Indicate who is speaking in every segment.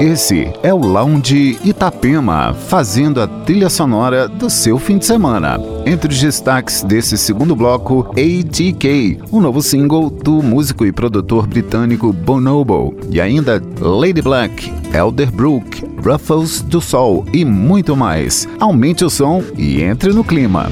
Speaker 1: Esse é o Lounge Itapema, fazendo a trilha sonora do seu fim de semana. Entre os destaques desse segundo bloco, ATK, o um novo single do músico e produtor britânico Bonobo, e ainda Lady Black, Elderbrook, Ruffles do Sol e muito mais. Aumente o som e entre no clima.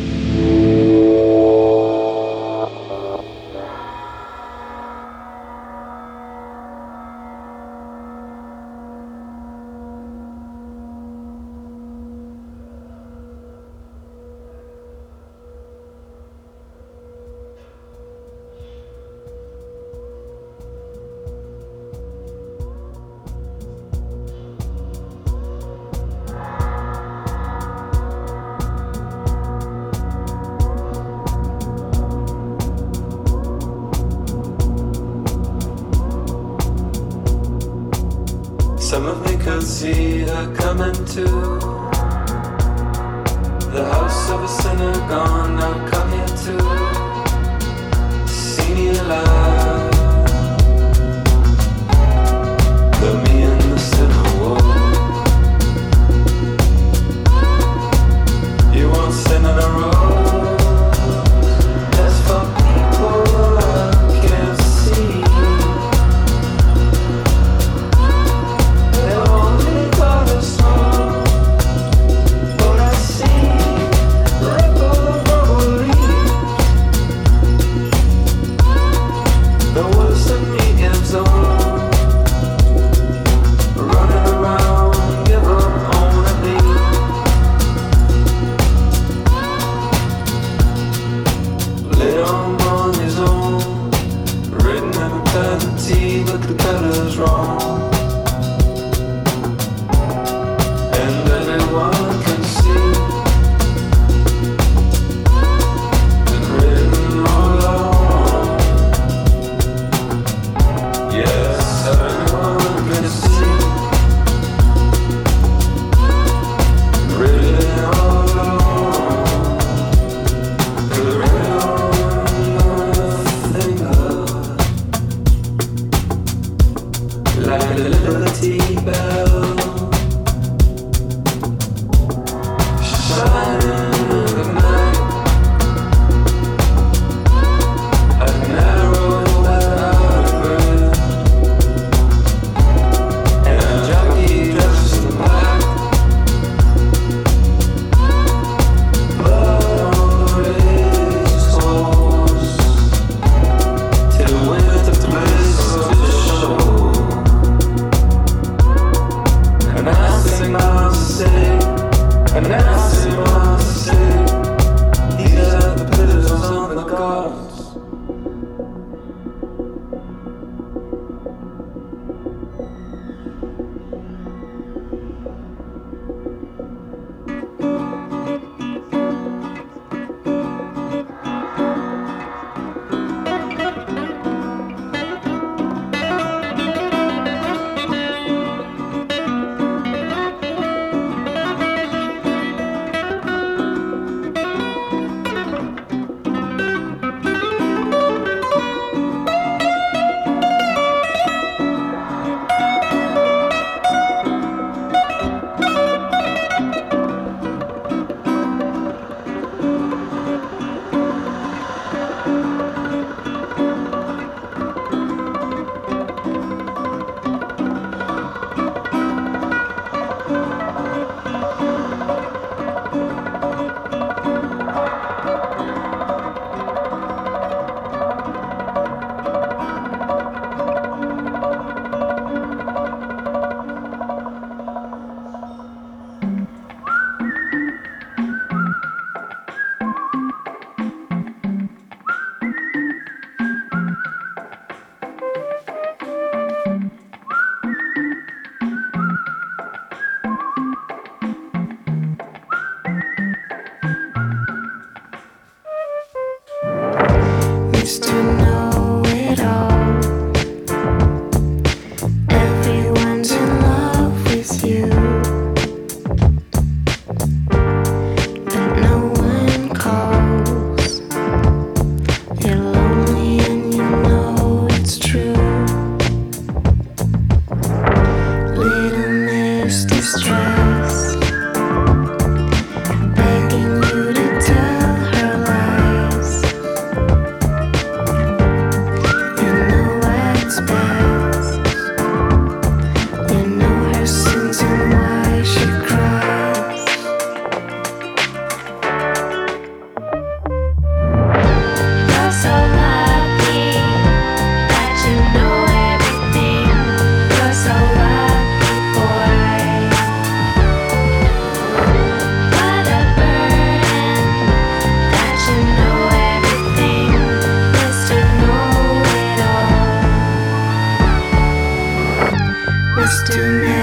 Speaker 2: to
Speaker 3: me.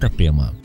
Speaker 4: Itapema.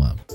Speaker 4: Itapema.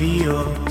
Speaker 5: Feel.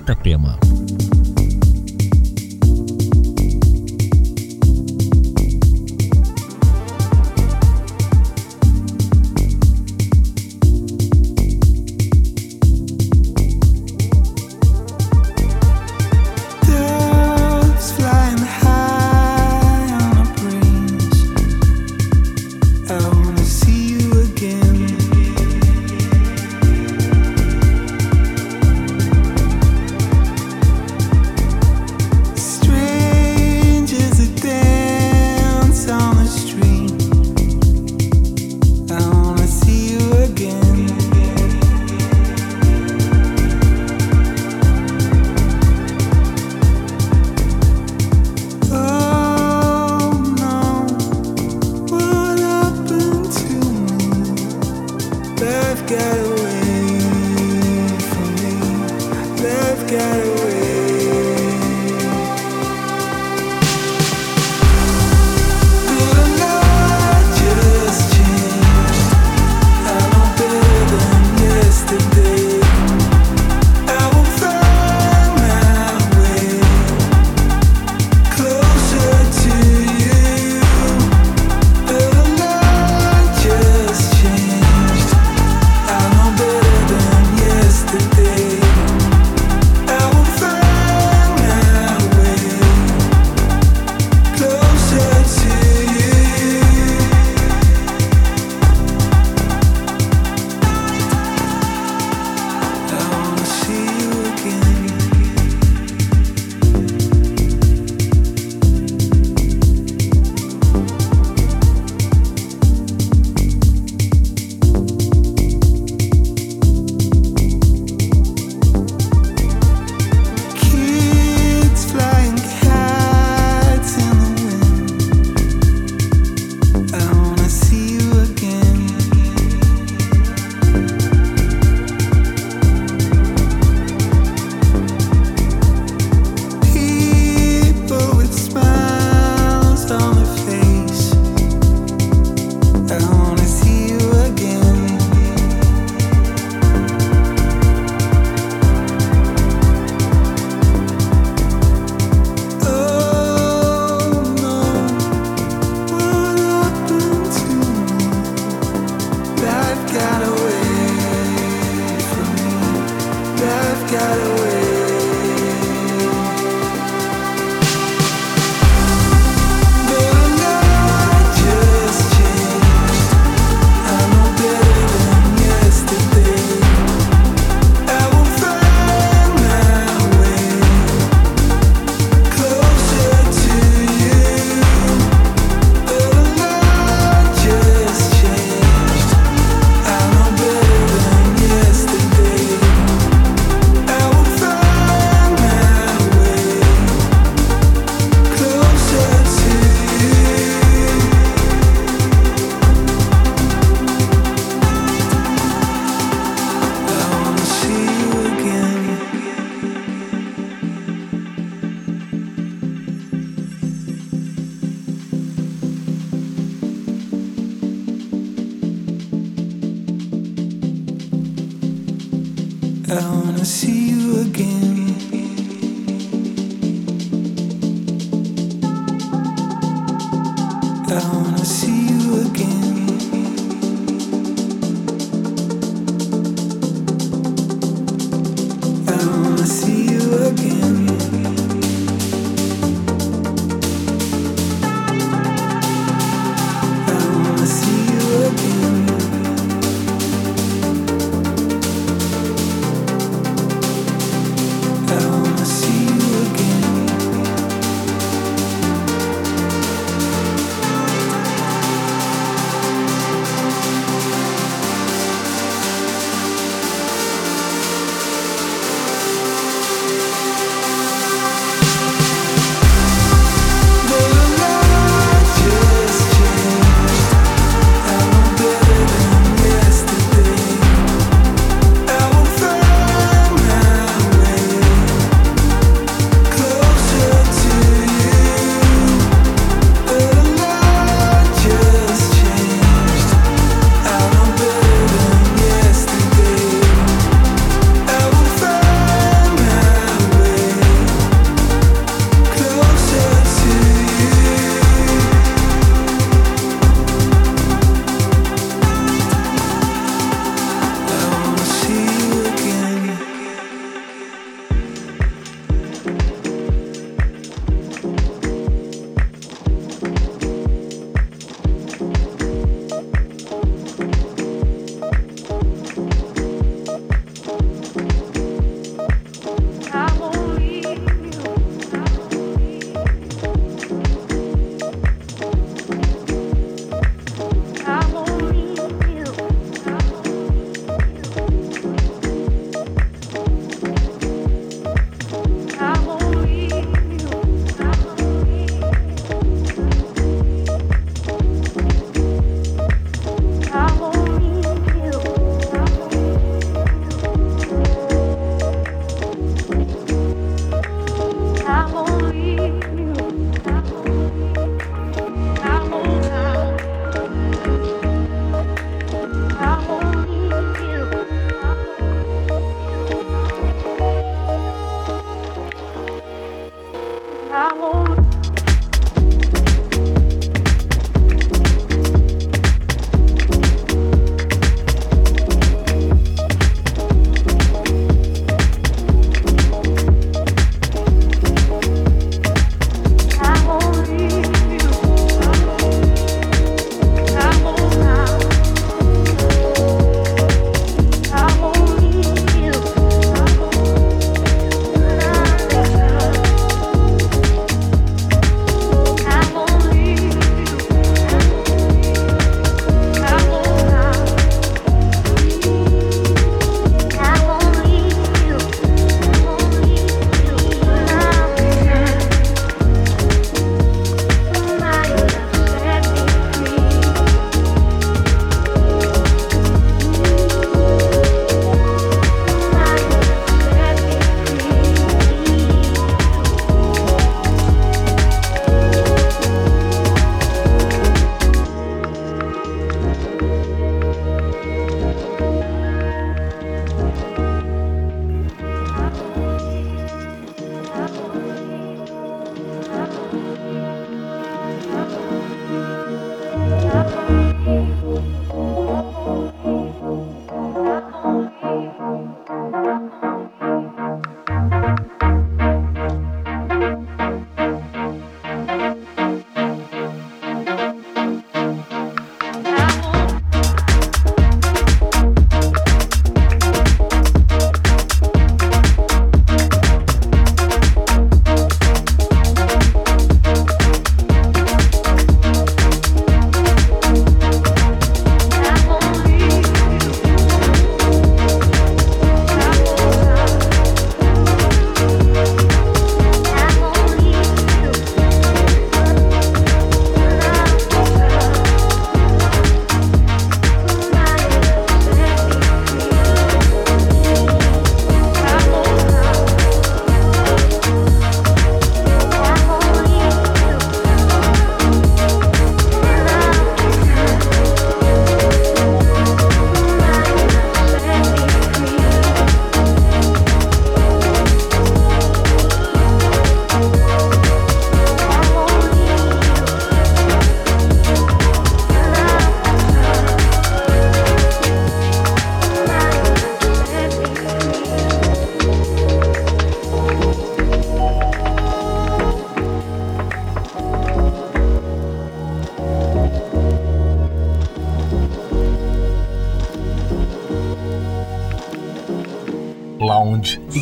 Speaker 6: Itapema.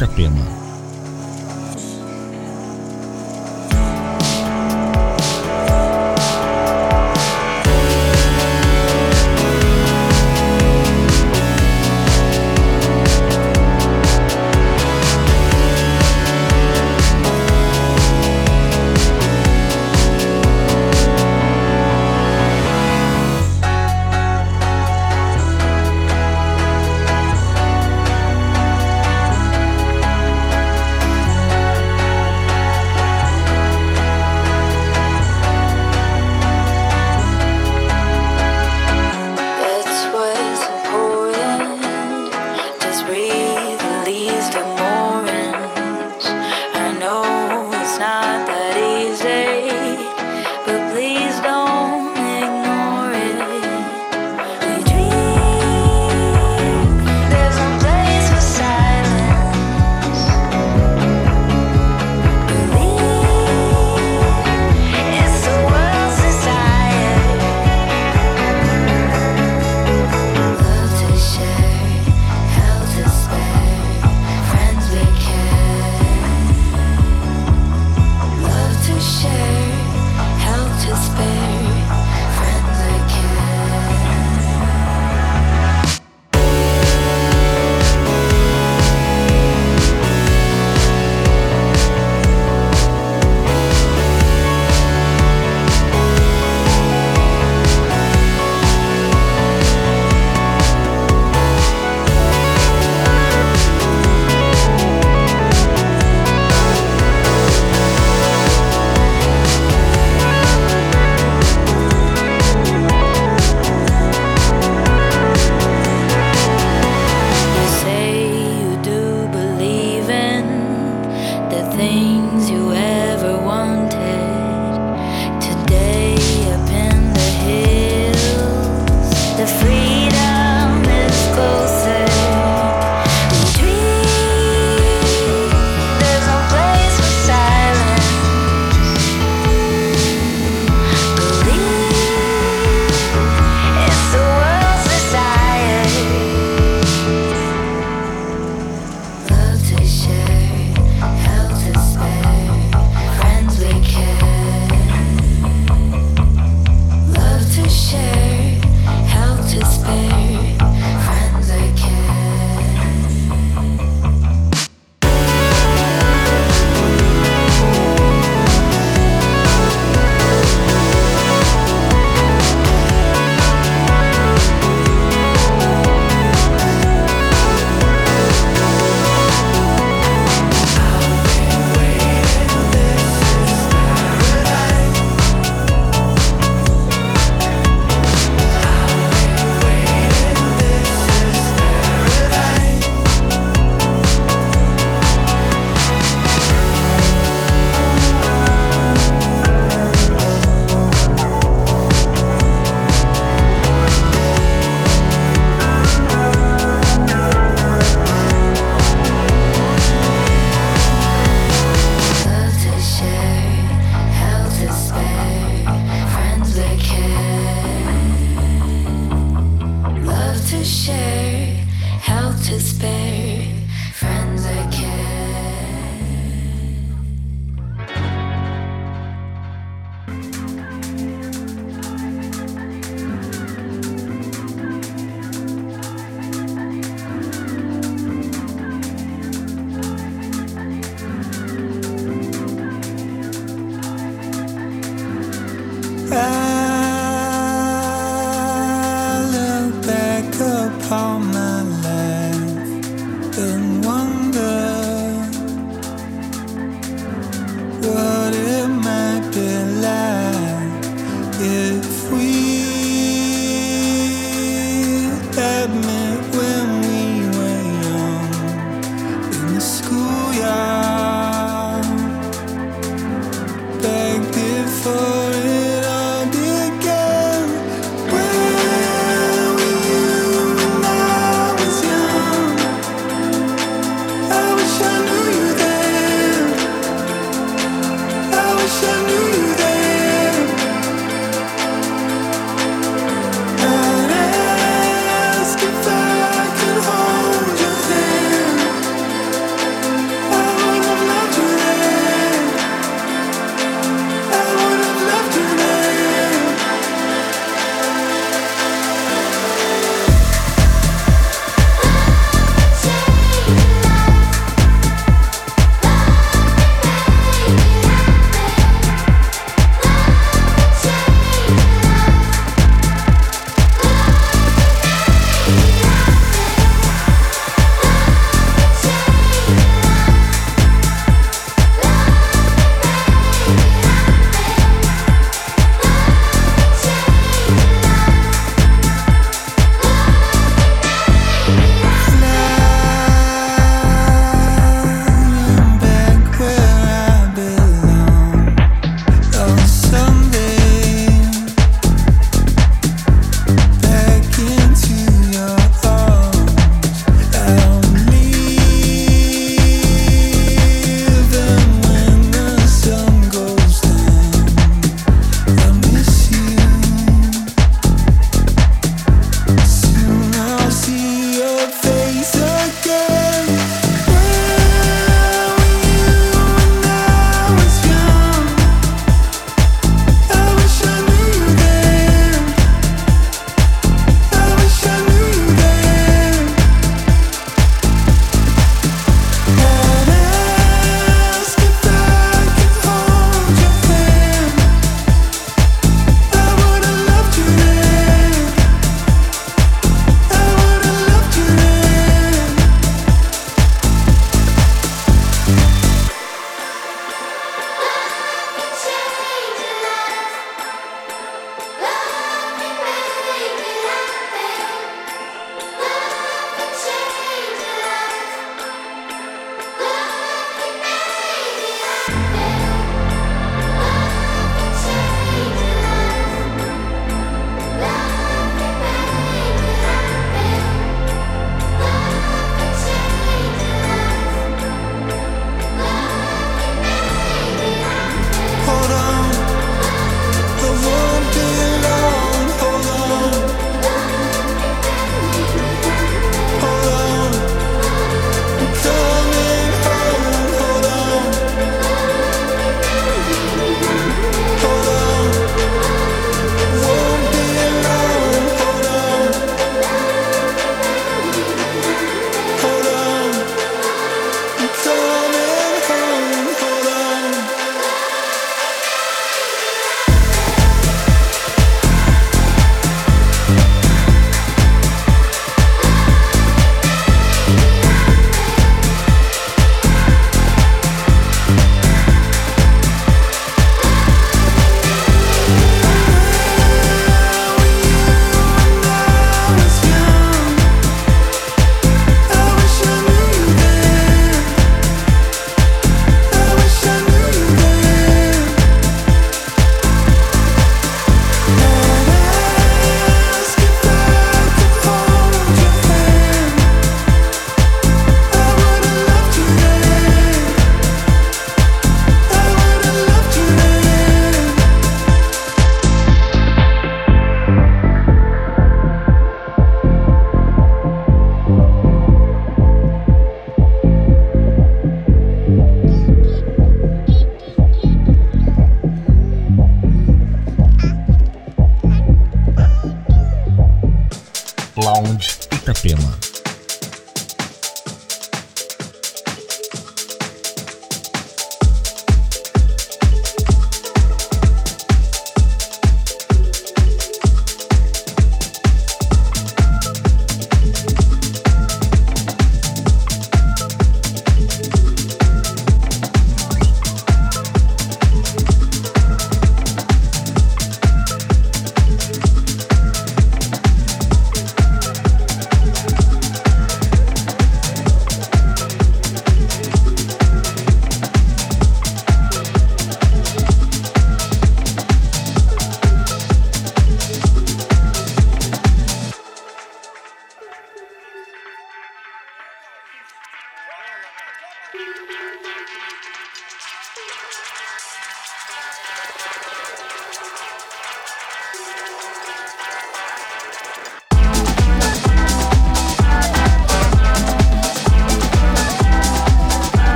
Speaker 7: Itapema.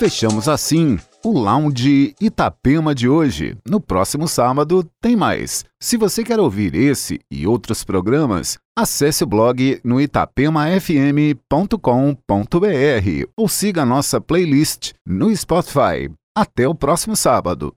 Speaker 8: Fechamos assim o Lounge Itapema de hoje. No próximo sábado tem mais. Se você quer ouvir esse e outros programas, acesse o blog no itapemafm.com.br ou siga a nossa playlist no Spotify. Até o próximo sábado.